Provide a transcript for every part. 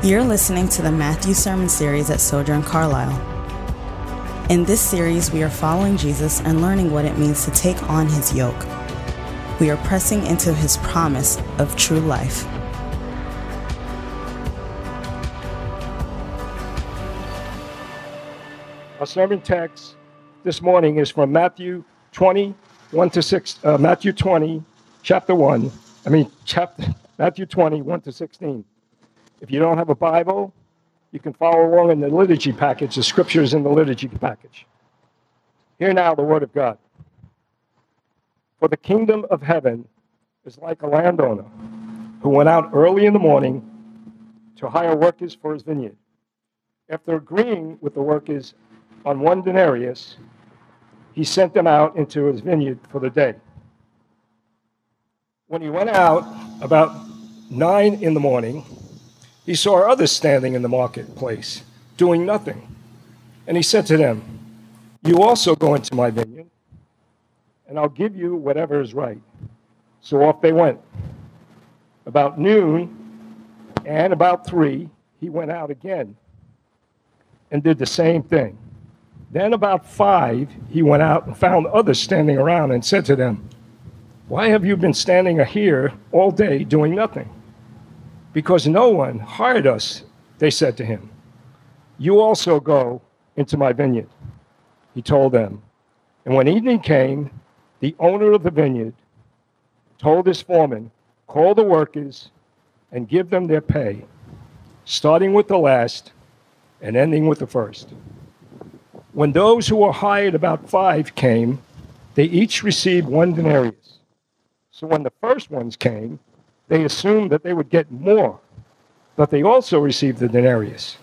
You're listening to the Matthew Sermon Series at Sojourn Carlisle. In this series, we are following Jesus and learning what it means to take on his yoke. We are pressing into his promise of true life. Our sermon text this morning is from Matthew 20, 1 to 6, uh, Matthew 20, chapter 1. I mean, chapter, Matthew 20, 1 to 16. If you don't have a Bible, you can follow along in the liturgy package. The scriptures in the liturgy package. Hear now the word of God. For the kingdom of heaven is like a landowner who went out early in the morning to hire workers for his vineyard. After agreeing with the workers on one denarius, he sent them out into his vineyard for the day. When he went out about nine in the morning, he saw others standing in the marketplace, doing nothing. And he said to them, You also go into my vineyard, and I'll give you whatever is right. So off they went. About noon and about three, he went out again and did the same thing. Then about five, he went out and found others standing around and said to them, Why have you been standing here all day doing nothing? Because no one hired us, they said to him. You also go into my vineyard, he told them. And when evening came, the owner of the vineyard told his foreman, Call the workers and give them their pay, starting with the last and ending with the first. When those who were hired about five came, they each received one denarius. So when the first ones came, they assumed that they would get more, but they also received the denarius.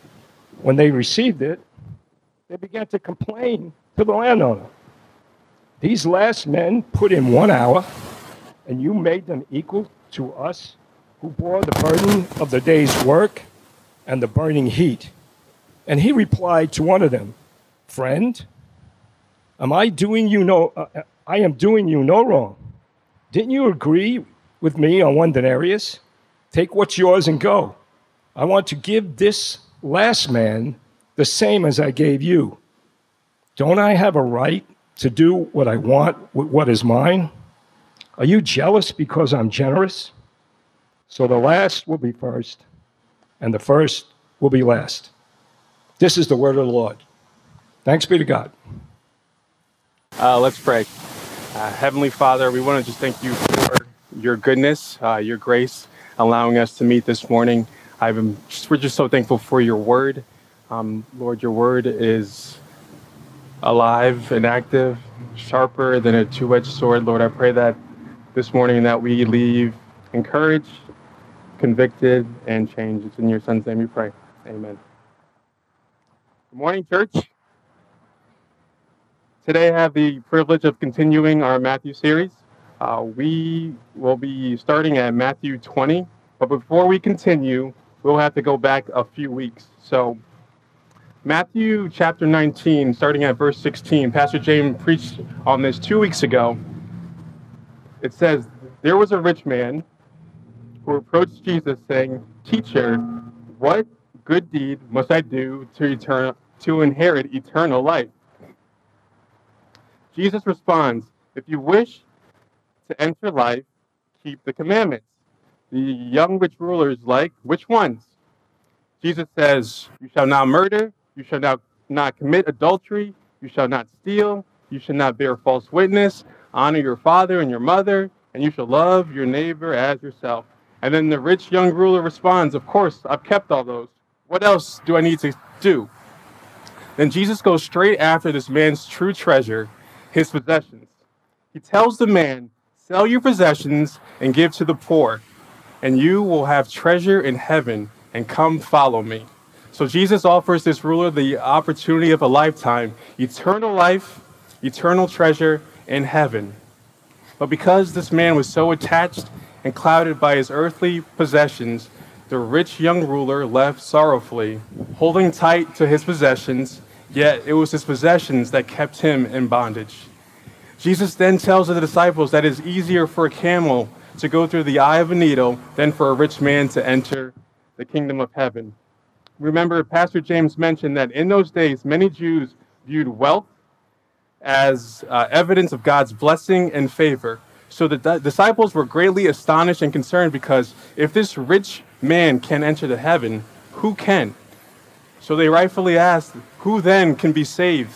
When they received it, they began to complain to the landowner. These last men put in one hour, and you made them equal to us who bore the burden of the day's work and the burning heat. And he replied to one of them, Friend, am I doing you no uh, I am doing you no wrong. Didn't you agree with me on one denarius? Take what's yours and go. I want to give this last man the same as I gave you. Don't I have a right to do what I want with what is mine? Are you jealous because I'm generous? So the last will be first, and the first will be last. This is the word of the Lord. Thanks be to God. Uh, let's pray. Uh, Heavenly Father, we want to just thank you your goodness, uh, your grace, allowing us to meet this morning. Just, we're just so thankful for your word. Um, Lord, your word is alive and active, sharper than a two-edged sword. Lord, I pray that this morning that we leave encouraged, convicted, and changed. It's in your son's name we pray. Amen. Good morning, church. Today I have the privilege of continuing our Matthew series. Uh, we will be starting at Matthew 20, but before we continue, we'll have to go back a few weeks. So, Matthew chapter 19, starting at verse 16, Pastor James preached on this two weeks ago. It says, There was a rich man who approached Jesus, saying, Teacher, what good deed must I do to, etern- to inherit eternal life? Jesus responds, If you wish to enter life, keep the commandments. The young rich rulers like, which ones? Jesus says, You shall not murder, you shall not, not commit adultery, you shall not steal, you shall not bear false witness, honor your father and your mother, and you shall love your neighbor as yourself. And then the rich young ruler responds, Of course, I've kept all those. What else do I need to do? Then Jesus goes straight after this man's true treasure, his possessions. He tells the man, Sell your possessions and give to the poor, and you will have treasure in heaven, and come follow me. So Jesus offers this ruler the opportunity of a lifetime, eternal life, eternal treasure in heaven. But because this man was so attached and clouded by his earthly possessions, the rich young ruler left sorrowfully, holding tight to his possessions, yet it was his possessions that kept him in bondage. Jesus then tells the disciples that it's easier for a camel to go through the eye of a needle than for a rich man to enter the kingdom of heaven. remember Pastor James mentioned that in those days, many Jews viewed wealth as uh, evidence of God's blessing and favor. So the di- disciples were greatly astonished and concerned because if this rich man can enter the heaven, who can? So they rightfully asked, Who then can be saved?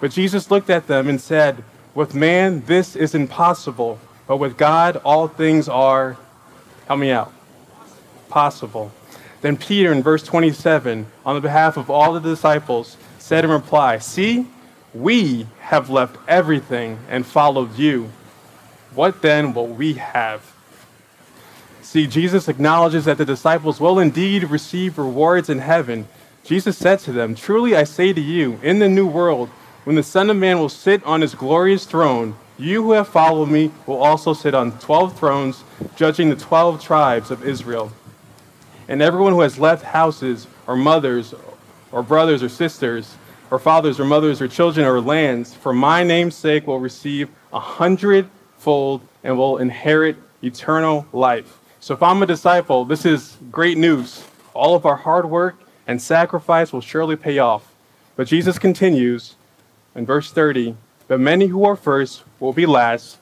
But Jesus looked at them and said, With man this is impossible, but with God all things are, help me out, possible. Then Peter, in verse 27, on the behalf of all the disciples, said in reply, See, we have left everything and followed you. What then will we have? See, Jesus acknowledges that the disciples will indeed receive rewards in heaven. Jesus said to them, Truly I say to you, in the new world, when the Son of Man will sit on his glorious throne, you who have followed me will also sit on 12 thrones, judging the 12 tribes of Israel. And everyone who has left houses or mothers or brothers or sisters or fathers or mothers or children or lands for my name's sake will receive a hundredfold and will inherit eternal life. So if I'm a disciple, this is great news. All of our hard work and sacrifice will surely pay off. But Jesus continues in verse 30 But many who are first will be last,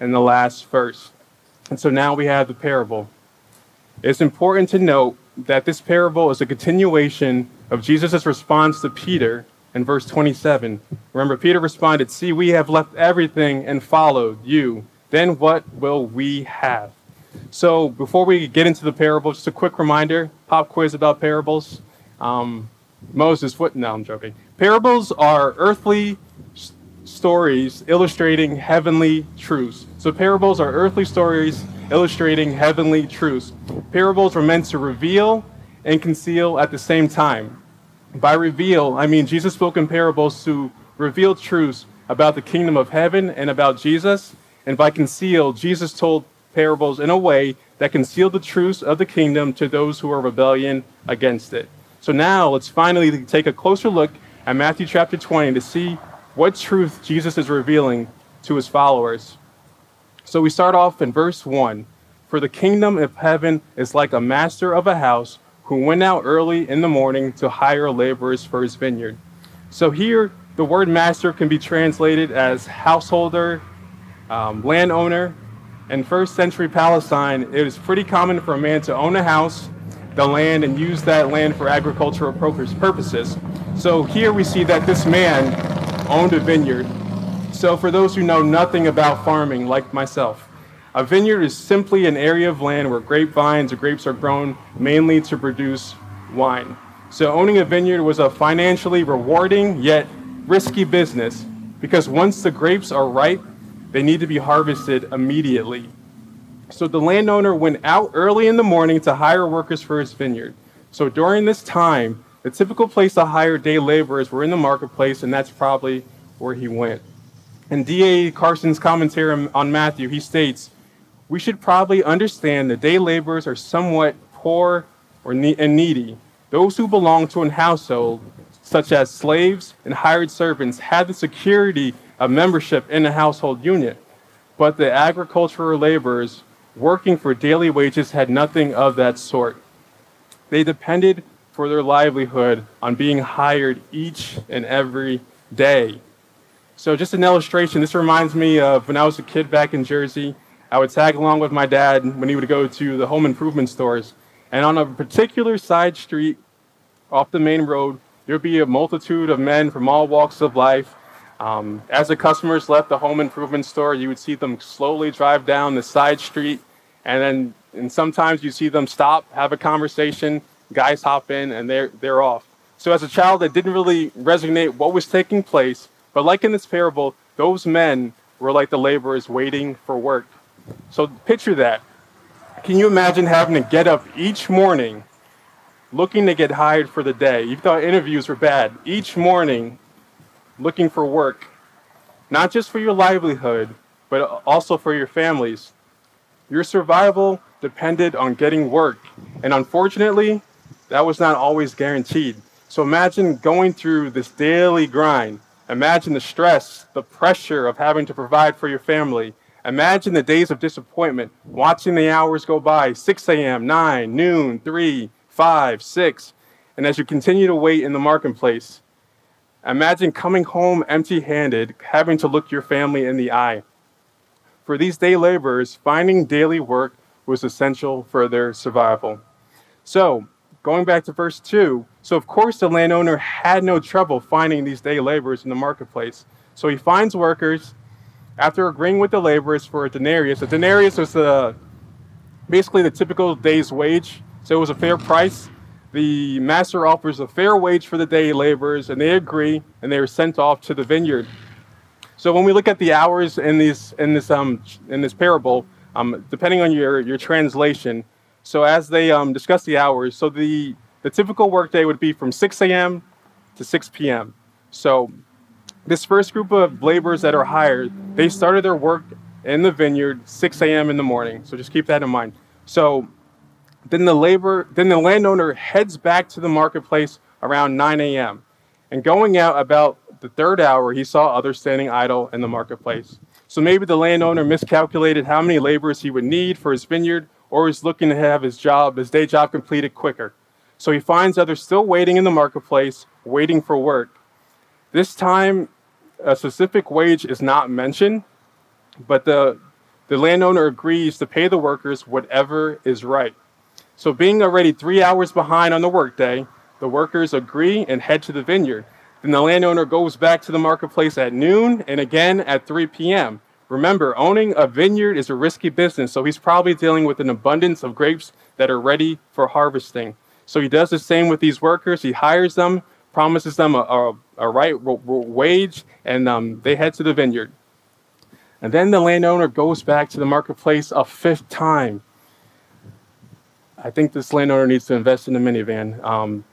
and the last first. And so now we have the parable. It's important to note that this parable is a continuation of Jesus' response to Peter in verse 27. Remember, Peter responded, See, we have left everything and followed you. Then what will we have? So, before we get into the parable, just a quick reminder pop quiz about parables. Um, Moses, what? No, I'm joking. Parables are earthly s- stories illustrating heavenly truths. So, parables are earthly stories illustrating heavenly truths. Parables were meant to reveal and conceal at the same time. By reveal, I mean Jesus spoke in parables to reveal truths about the kingdom of heaven and about Jesus. And by conceal, Jesus told parables in a way that concealed the truths of the kingdom to those who are rebellion against it. So now let's finally take a closer look at Matthew chapter 20 to see what truth Jesus is revealing to his followers. So we start off in verse 1 For the kingdom of heaven is like a master of a house who went out early in the morning to hire laborers for his vineyard. So here, the word master can be translated as householder, um, landowner. In first century Palestine, it was pretty common for a man to own a house, the land, and use that land for agricultural purposes. So here we see that this man owned a vineyard. So, for those who know nothing about farming, like myself, a vineyard is simply an area of land where grapevines or grapes are grown mainly to produce wine. So, owning a vineyard was a financially rewarding yet risky business because once the grapes are ripe, they need to be harvested immediately. So, the landowner went out early in the morning to hire workers for his vineyard. So, during this time, the typical place to hire day laborers were in the marketplace, and that's probably where he went. In D.A. Carson's commentary on Matthew, he states, We should probably understand that day laborers are somewhat poor or ne- and needy. Those who belong to a household, such as slaves and hired servants, had the security of membership in a household unit. But the agricultural laborers working for daily wages had nothing of that sort. They depended for their livelihood on being hired each and every day. So, just an illustration, this reminds me of when I was a kid back in Jersey. I would tag along with my dad when he would go to the home improvement stores. And on a particular side street off the main road, there would be a multitude of men from all walks of life. Um, as the customers left the home improvement store, you would see them slowly drive down the side street. And then and sometimes you see them stop, have a conversation, guys hop in, and they're, they're off. So, as a child, it didn't really resonate what was taking place. But like in this parable, those men were like the laborers waiting for work. So picture that. Can you imagine having to get up each morning looking to get hired for the day? You thought interviews were bad. Each morning looking for work, not just for your livelihood, but also for your families. Your survival depended on getting work. And unfortunately, that was not always guaranteed. So imagine going through this daily grind Imagine the stress, the pressure of having to provide for your family. Imagine the days of disappointment, watching the hours go by 6 a.m., 9, noon, 3, 5, 6. And as you continue to wait in the marketplace, imagine coming home empty handed, having to look your family in the eye. For these day laborers, finding daily work was essential for their survival. So, going back to verse 2, so of course the landowner had no trouble finding these day laborers in the marketplace. So he finds workers after agreeing with the laborers for a denarius. A denarius was the, basically the typical day's wage, so it was a fair price. The master offers a fair wage for the day laborers, and they agree, and they are sent off to the vineyard. So when we look at the hours in this in this um in this parable, um, depending on your your translation, so as they um, discuss the hours, so the the typical workday would be from 6 a.m. to 6 p.m. So this first group of laborers that are hired, they started their work in the vineyard 6 a.m. in the morning. So just keep that in mind. So then the labor, then the landowner heads back to the marketplace around 9 a.m. And going out about the third hour, he saw others standing idle in the marketplace. So maybe the landowner miscalculated how many laborers he would need for his vineyard, or is looking to have his job, his day job completed quicker. So he finds others still waiting in the marketplace, waiting for work. This time, a specific wage is not mentioned, but the, the landowner agrees to pay the workers whatever is right. So, being already three hours behind on the workday, the workers agree and head to the vineyard. Then the landowner goes back to the marketplace at noon and again at 3 p.m. Remember, owning a vineyard is a risky business, so he's probably dealing with an abundance of grapes that are ready for harvesting. So he does the same with these workers. He hires them, promises them a, a, a right wage, and um, they head to the vineyard. And then the landowner goes back to the marketplace a fifth time. I think this landowner needs to invest in a minivan. Um,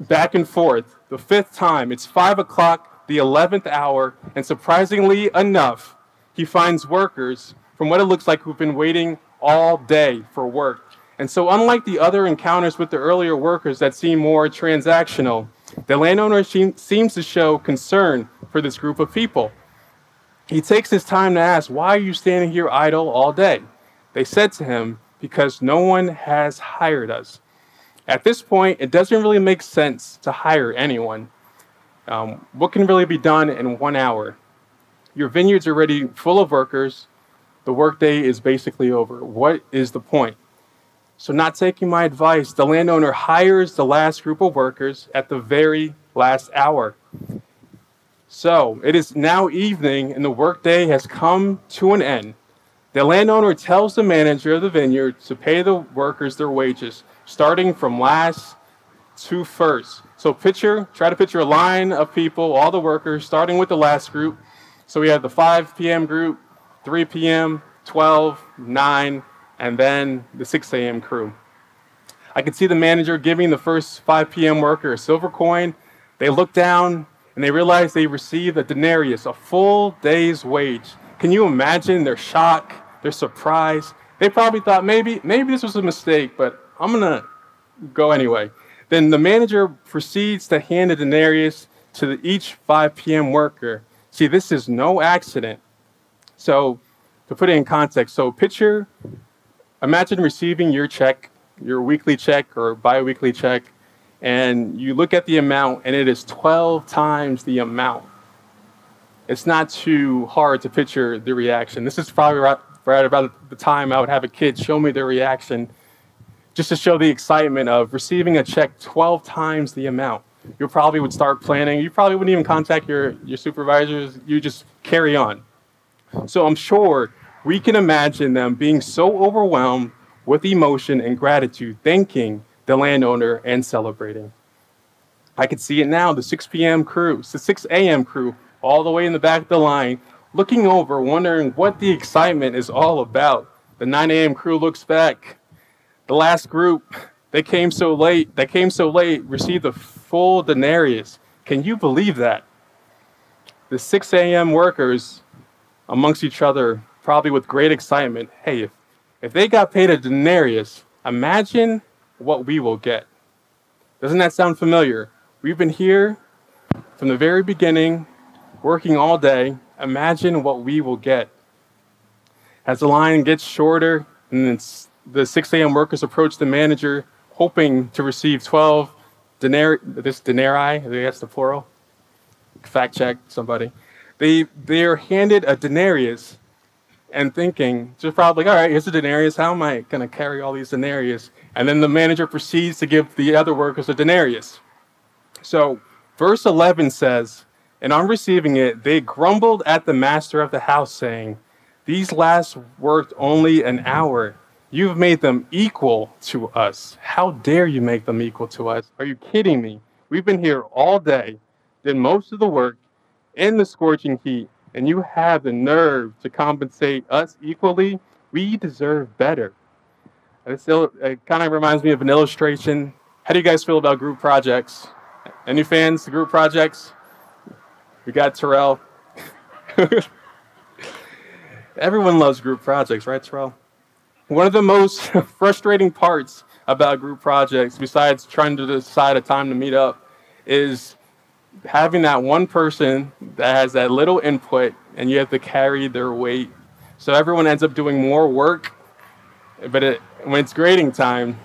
back and forth, the fifth time. It's five o'clock, the 11th hour, and surprisingly enough, he finds workers from what it looks like who've been waiting all day for work. And so, unlike the other encounters with the earlier workers that seem more transactional, the landowner seems to show concern for this group of people. He takes his time to ask, Why are you standing here idle all day? They said to him, Because no one has hired us. At this point, it doesn't really make sense to hire anyone. Um, what can really be done in one hour? Your vineyard's are already full of workers. The workday is basically over. What is the point? So, not taking my advice, the landowner hires the last group of workers at the very last hour. So, it is now evening and the workday has come to an end. The landowner tells the manager of the vineyard to pay the workers their wages, starting from last to first. So, picture, try to picture a line of people, all the workers, starting with the last group. So, we have the 5 p.m. group, 3 p.m., 12, 9, and then the 6 a.m. crew. I could see the manager giving the first 5 p.m. worker a silver coin. They look down and they realize they received a denarius, a full day's wage. Can you imagine their shock, their surprised. They probably thought maybe maybe this was a mistake, but I'm gonna go anyway. Then the manager proceeds to hand a denarius to the, each 5 p.m. worker. See, this is no accident. So, to put it in context, so picture imagine receiving your check, your weekly check or biweekly check, and you look at the amount and it is 12 times the amount. It's not too hard to picture the reaction. This is probably right, about the time I would have a kid show me their reaction just to show the excitement of receiving a check 12 times the amount. You probably would start planning. You probably wouldn't even contact your, your supervisors. You just carry on. So I'm sure we can imagine them being so overwhelmed with emotion and gratitude, thanking the landowner and celebrating. I can see it now the 6 p.m. crew, the 6 a.m. crew, all the way in the back of the line, looking over, wondering what the excitement is all about. The 9 a.m. crew looks back. The last group, they came so late, they came so late, received a full denarius. Can you believe that? The 6 a.m. workers amongst each other probably with great excitement, hey, if, if they got paid a denarius, imagine what we will get. Doesn't that sound familiar? We've been here from the very beginning, working all day. Imagine what we will get. As the line gets shorter and the 6 a.m. workers approach the manager, hoping to receive 12 denarii, this denarii, that's the plural. Fact check somebody. They they're handed a denarius and thinking, just probably, all right, here's a denarius. How am I going to carry all these denarius? And then the manager proceeds to give the other workers a denarius. So, verse 11 says, And on receiving it, they grumbled at the master of the house, saying, These last worked only an hour. You've made them equal to us. How dare you make them equal to us? Are you kidding me? We've been here all day, did most of the work in the scorching heat, and you have the nerve to compensate us equally, we deserve better. Still, it kind of reminds me of an illustration. How do you guys feel about group projects? Any fans of group projects? We got Terrell. Everyone loves group projects, right, Terrell? One of the most frustrating parts about group projects, besides trying to decide a time to meet up, is having that one person that has that little input and you have to carry their weight. So everyone ends up doing more work, but it, when it's grading time,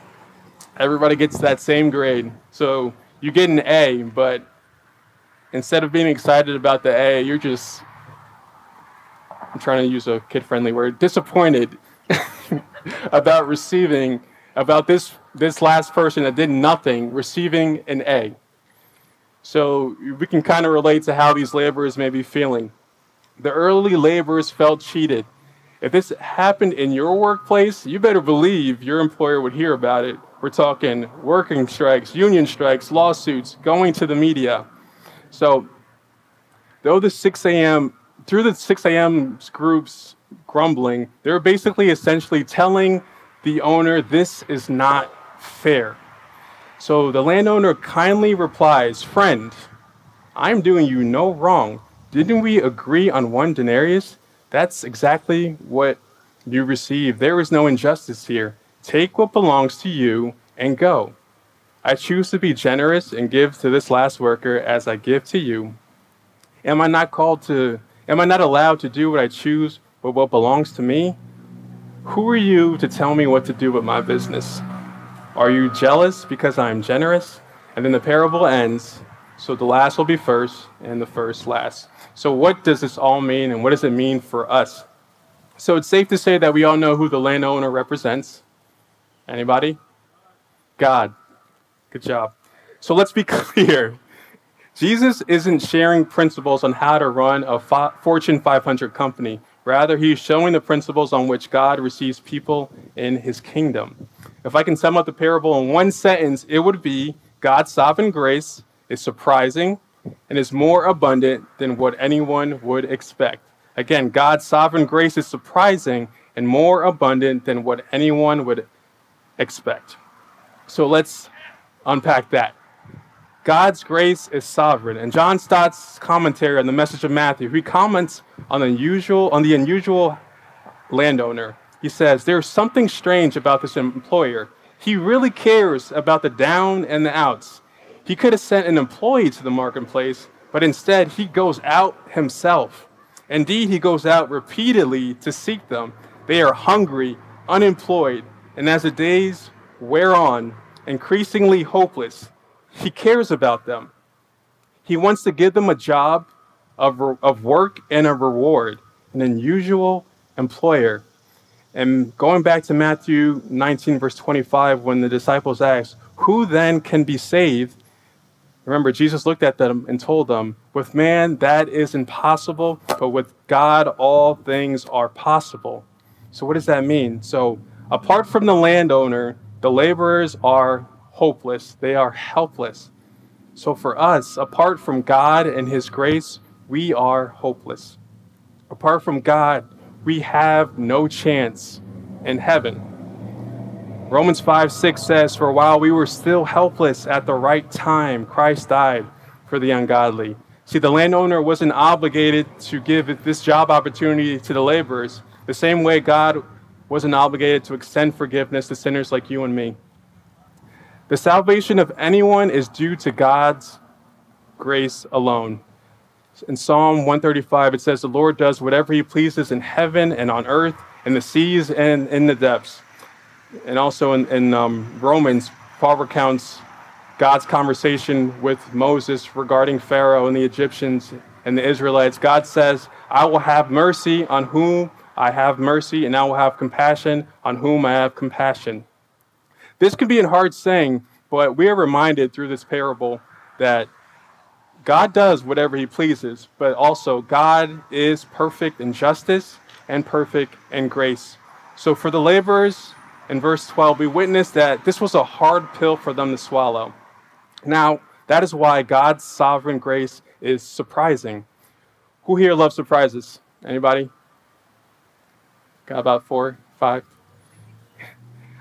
everybody gets that same grade. So you get an A, but instead of being excited about the A, you're just, I'm trying to use a kid friendly word, disappointed about receiving, about this, this last person that did nothing receiving an A. So we can kind of relate to how these laborers may be feeling. The early laborers felt cheated. If this happened in your workplace, you better believe your employer would hear about it. We're talking working strikes, union strikes, lawsuits, going to the media. So, though the 6 a.m., through the 6 a.m. groups grumbling, they're basically essentially telling the owner this is not fair. So the landowner kindly replies, Friend, I'm doing you no wrong. Didn't we agree on one denarius? That's exactly what you received. There is no injustice here. Take what belongs to you and go. I choose to be generous and give to this last worker as I give to you. Am I not called to, am I not allowed to do what I choose with what belongs to me? Who are you to tell me what to do with my business? Are you jealous because I am generous? And then the parable ends. So the last will be first and the first last. So, what does this all mean and what does it mean for us? So, it's safe to say that we all know who the landowner represents. Anybody? God. Good job. So, let's be clear. Jesus isn't sharing principles on how to run a Fortune 500 company. Rather, he's showing the principles on which God receives people in his kingdom. If I can sum up the parable in one sentence, it would be God's sovereign grace is surprising and is more abundant than what anyone would expect. Again, God's sovereign grace is surprising and more abundant than what anyone would expect. So let's unpack that. God's grace is sovereign. And John Stott's commentary on the message of Matthew, he comments on the unusual, on the unusual landowner he says, There's something strange about this employer. He really cares about the down and the outs. He could have sent an employee to the marketplace, but instead he goes out himself. Indeed, he goes out repeatedly to seek them. They are hungry, unemployed, and as the days wear on, increasingly hopeless, he cares about them. He wants to give them a job of, of work and a reward, an unusual employer and going back to Matthew 19, verse 25, when the disciples asked, Who then can be saved? Remember, Jesus looked at them and told them, With man, that is impossible, but with God, all things are possible. So, what does that mean? So, apart from the landowner, the laborers are hopeless, they are helpless. So, for us, apart from God and His grace, we are hopeless. Apart from God, we have no chance in heaven. Romans 5 6 says, For a while we were still helpless at the right time, Christ died for the ungodly. See, the landowner wasn't obligated to give this job opportunity to the laborers, the same way God wasn't obligated to extend forgiveness to sinners like you and me. The salvation of anyone is due to God's grace alone. In Psalm 135, it says, The Lord does whatever he pleases in heaven and on earth, in the seas and in the depths. And also in, in um, Romans, Paul recounts God's conversation with Moses regarding Pharaoh and the Egyptians and the Israelites. God says, I will have mercy on whom I have mercy, and I will have compassion on whom I have compassion. This can be a hard saying, but we are reminded through this parable that God does whatever he pleases, but also God is perfect in justice and perfect in grace. So for the laborers in verse 12, we witness that this was a hard pill for them to swallow. Now, that is why God's sovereign grace is surprising. Who here loves surprises? Anybody? Got about four, five?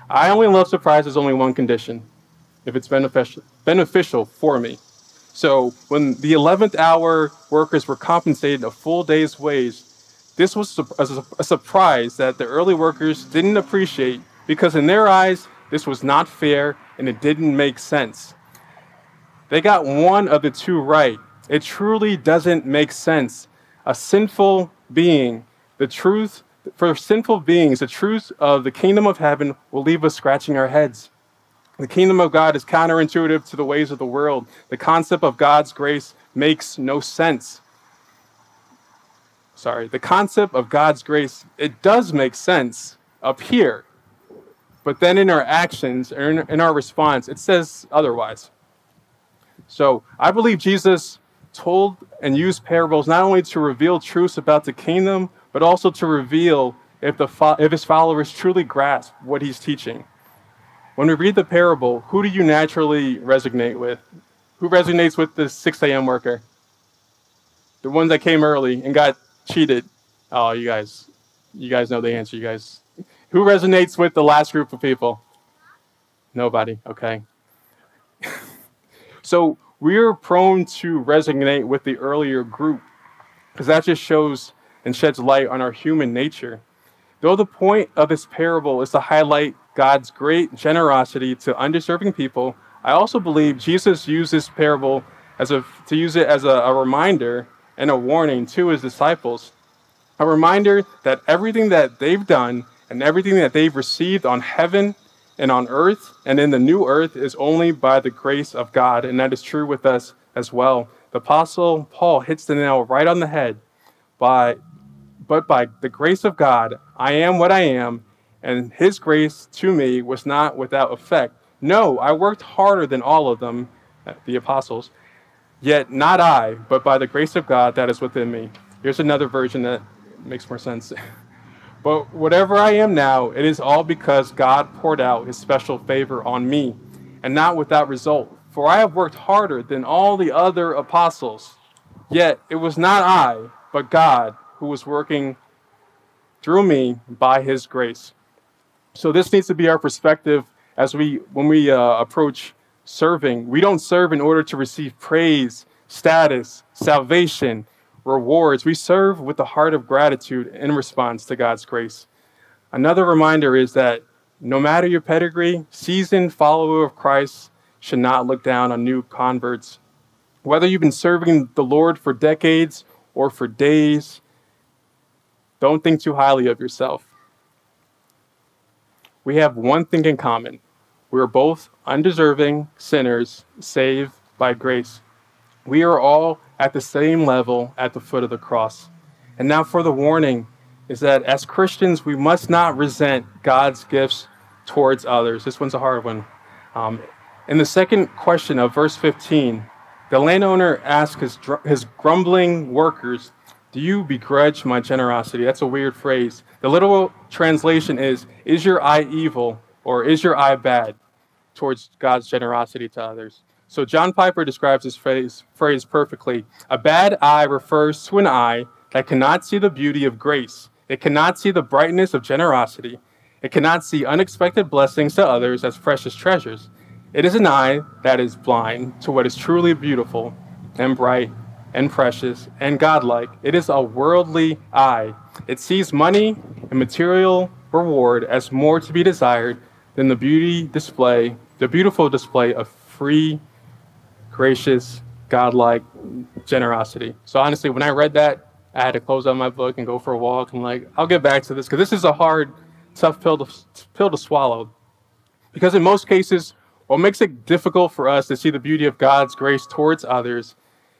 I only love surprises only one condition if it's beneficial, beneficial for me. So when the 11th hour workers were compensated a full day's wage, this was a surprise that the early workers didn't appreciate because in their eyes, this was not fair and it didn't make sense. They got one of the two right. It truly doesn't make sense. A sinful being, the truth, for sinful beings, the truth of the kingdom of heaven will leave us scratching our heads. The kingdom of God is counterintuitive to the ways of the world. The concept of God's grace makes no sense. Sorry, the concept of God's grace, it does make sense up here. But then in our actions, in our response, it says otherwise. So I believe Jesus told and used parables not only to reveal truths about the kingdom, but also to reveal if, the fo- if his followers truly grasp what he's teaching. When we read the parable, who do you naturally resonate with? Who resonates with the 6 a.m. worker? The one that came early and got cheated. Oh, you guys, you guys know the answer. You guys, who resonates with the last group of people? Nobody. Okay. So we're prone to resonate with the earlier group because that just shows and sheds light on our human nature. Though the point of this parable is to highlight God's great generosity to undeserving people, I also believe Jesus used this parable as a, to use it as a, a reminder and a warning to his disciples. A reminder that everything that they've done and everything that they've received on heaven and on earth and in the new earth is only by the grace of God, and that is true with us as well. The apostle Paul hits the nail right on the head by but by the grace of God, I am what I am, and his grace to me was not without effect. No, I worked harder than all of them, uh, the apostles, yet not I, but by the grace of God that is within me. Here's another version that makes more sense. But whatever I am now, it is all because God poured out his special favor on me, and not without result. For I have worked harder than all the other apostles. Yet it was not I, but God who was working through me by his grace. So this needs to be our perspective as we when we uh, approach serving. We don't serve in order to receive praise, status, salvation, rewards. We serve with the heart of gratitude in response to God's grace. Another reminder is that no matter your pedigree, seasoned follower of Christ should not look down on new converts. Whether you've been serving the Lord for decades or for days, don't think too highly of yourself. We have one thing in common. We are both undeserving sinners saved by grace. We are all at the same level at the foot of the cross. And now, for the warning is that as Christians, we must not resent God's gifts towards others. This one's a hard one. Um, in the second question of verse 15, the landowner asks his, his grumbling workers, Do you begrudge my generosity? That's a weird phrase. The literal translation is, Is your eye evil or is your eye bad towards God's generosity to others? So John Piper describes this phrase, phrase perfectly. A bad eye refers to an eye that cannot see the beauty of grace. It cannot see the brightness of generosity. It cannot see unexpected blessings to others as precious treasures. It is an eye that is blind to what is truly beautiful and bright and precious and godlike. It is a worldly eye. It sees money and material reward as more to be desired than the beauty display, the beautiful display of free gracious, godlike generosity. So honestly, when I read that, I had to close out my book and go for a walk and like, I'll get back to this because this is a hard, tough pill to, pill to swallow. Because in most cases, What makes it difficult for us to see the beauty of God's grace towards others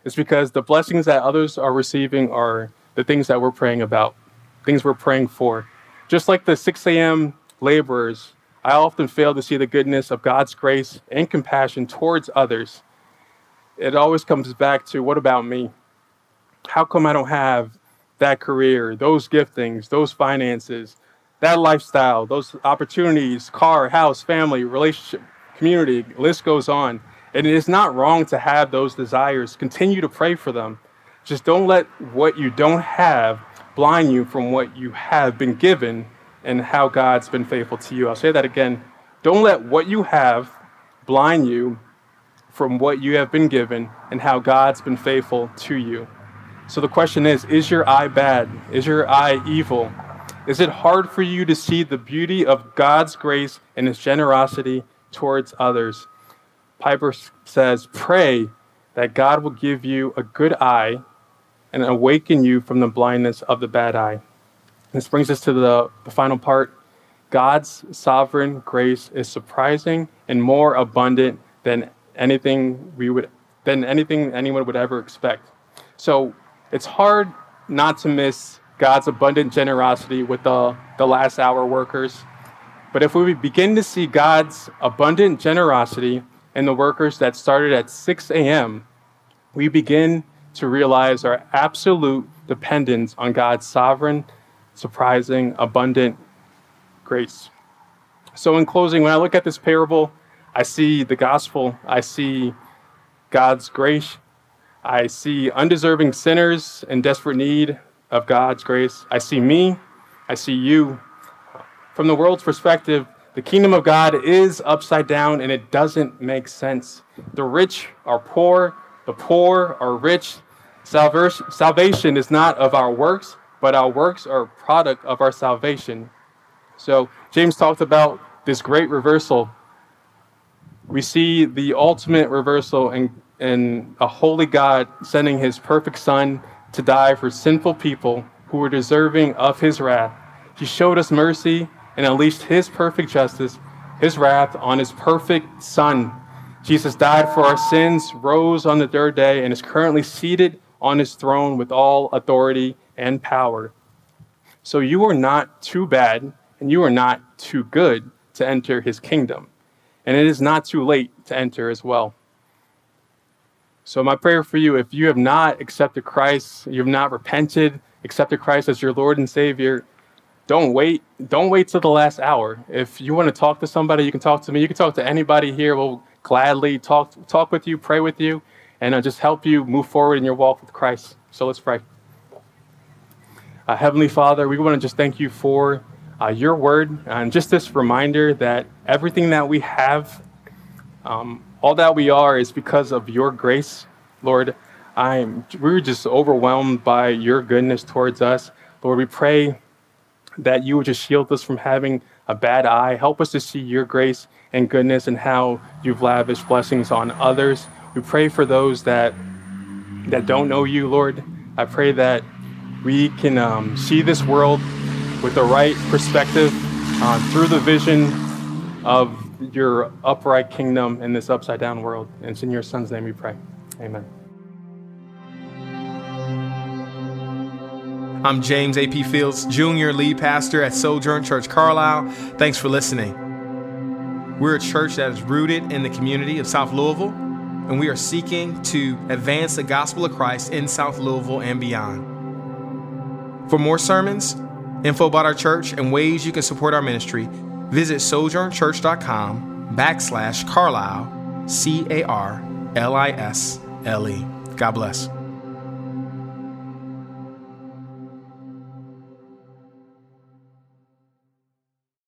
is because the blessings that others are receiving are the things that we're praying about, things we're praying for. Just like the 6 a.m. laborers, I often fail to see the goodness of God's grace and compassion towards others. It always comes back to what about me? How come I don't have that career, those giftings, those finances, that lifestyle, those opportunities, car, house, family, relationship, community, list goes on. And it is not wrong to have those desires. Continue to pray for them. Just don't let what you don't have blind you from what you have been given and how God's been faithful to you. I'll say that again. Don't let what you have blind you from what you have been given and how God's been faithful to you. So the question is Is your eye bad? Is your eye evil? Is it hard for you to see the beauty of God's grace and His generosity towards others? Piper says, Pray that God will give you a good eye and awaken you from the blindness of the bad eye. This brings us to the, the final part. God's sovereign grace is surprising and more abundant than anything we would than anything anyone would ever expect. So it's hard not to miss God's abundant generosity with the, the last hour workers. But if we begin to see God's abundant generosity in the workers that started at 6 a.m., we begin to realize our absolute dependence on God's sovereign, surprising, abundant grace. So, in closing, when I look at this parable, I see the gospel, I see God's grace, I see undeserving sinners in desperate need of God's grace. I see me. I see you. From the world's perspective, the kingdom of God is upside down and it doesn't make sense. The rich are poor, the poor are rich. Salvation is not of our works, but our works are a product of our salvation. So, James talked about this great reversal. We see the ultimate reversal in and a holy God sending his perfect Son to die for sinful people who were deserving of his wrath. He showed us mercy and unleashed his perfect justice, his wrath on his perfect Son. Jesus died for our sins, rose on the third day, and is currently seated on his throne with all authority and power. So you are not too bad and you are not too good to enter his kingdom. And it is not too late to enter as well. So, my prayer for you if you have not accepted Christ, you have not repented, accepted Christ as your Lord and Savior, don't wait. Don't wait till the last hour. If you want to talk to somebody, you can talk to me. You can talk to anybody here. We'll gladly talk talk with you, pray with you, and uh, just help you move forward in your walk with Christ. So let's pray. Uh, Heavenly Father, we want to just thank you for uh, your word and just this reminder that everything that we have um, all that we are is because of your grace, Lord. I'm we're just overwhelmed by your goodness towards us. Lord, we pray that you would just shield us from having a bad eye. Help us to see your grace and goodness and how you've lavished blessings on others. We pray for those that that don't know you, Lord. I pray that we can um, see this world with the right perspective uh, through the vision of your upright kingdom in this upside down world. And it's in your son's name we pray. Amen. I'm James A.P. Fields, Junior Lead Pastor at Sojourn Church Carlisle. Thanks for listening. We're a church that is rooted in the community of South Louisville, and we are seeking to advance the gospel of Christ in South Louisville and beyond. For more sermons, info about our church, and ways you can support our ministry, Visit sojournchurch.com backslash Carlisle, C A R L I S L E. God bless.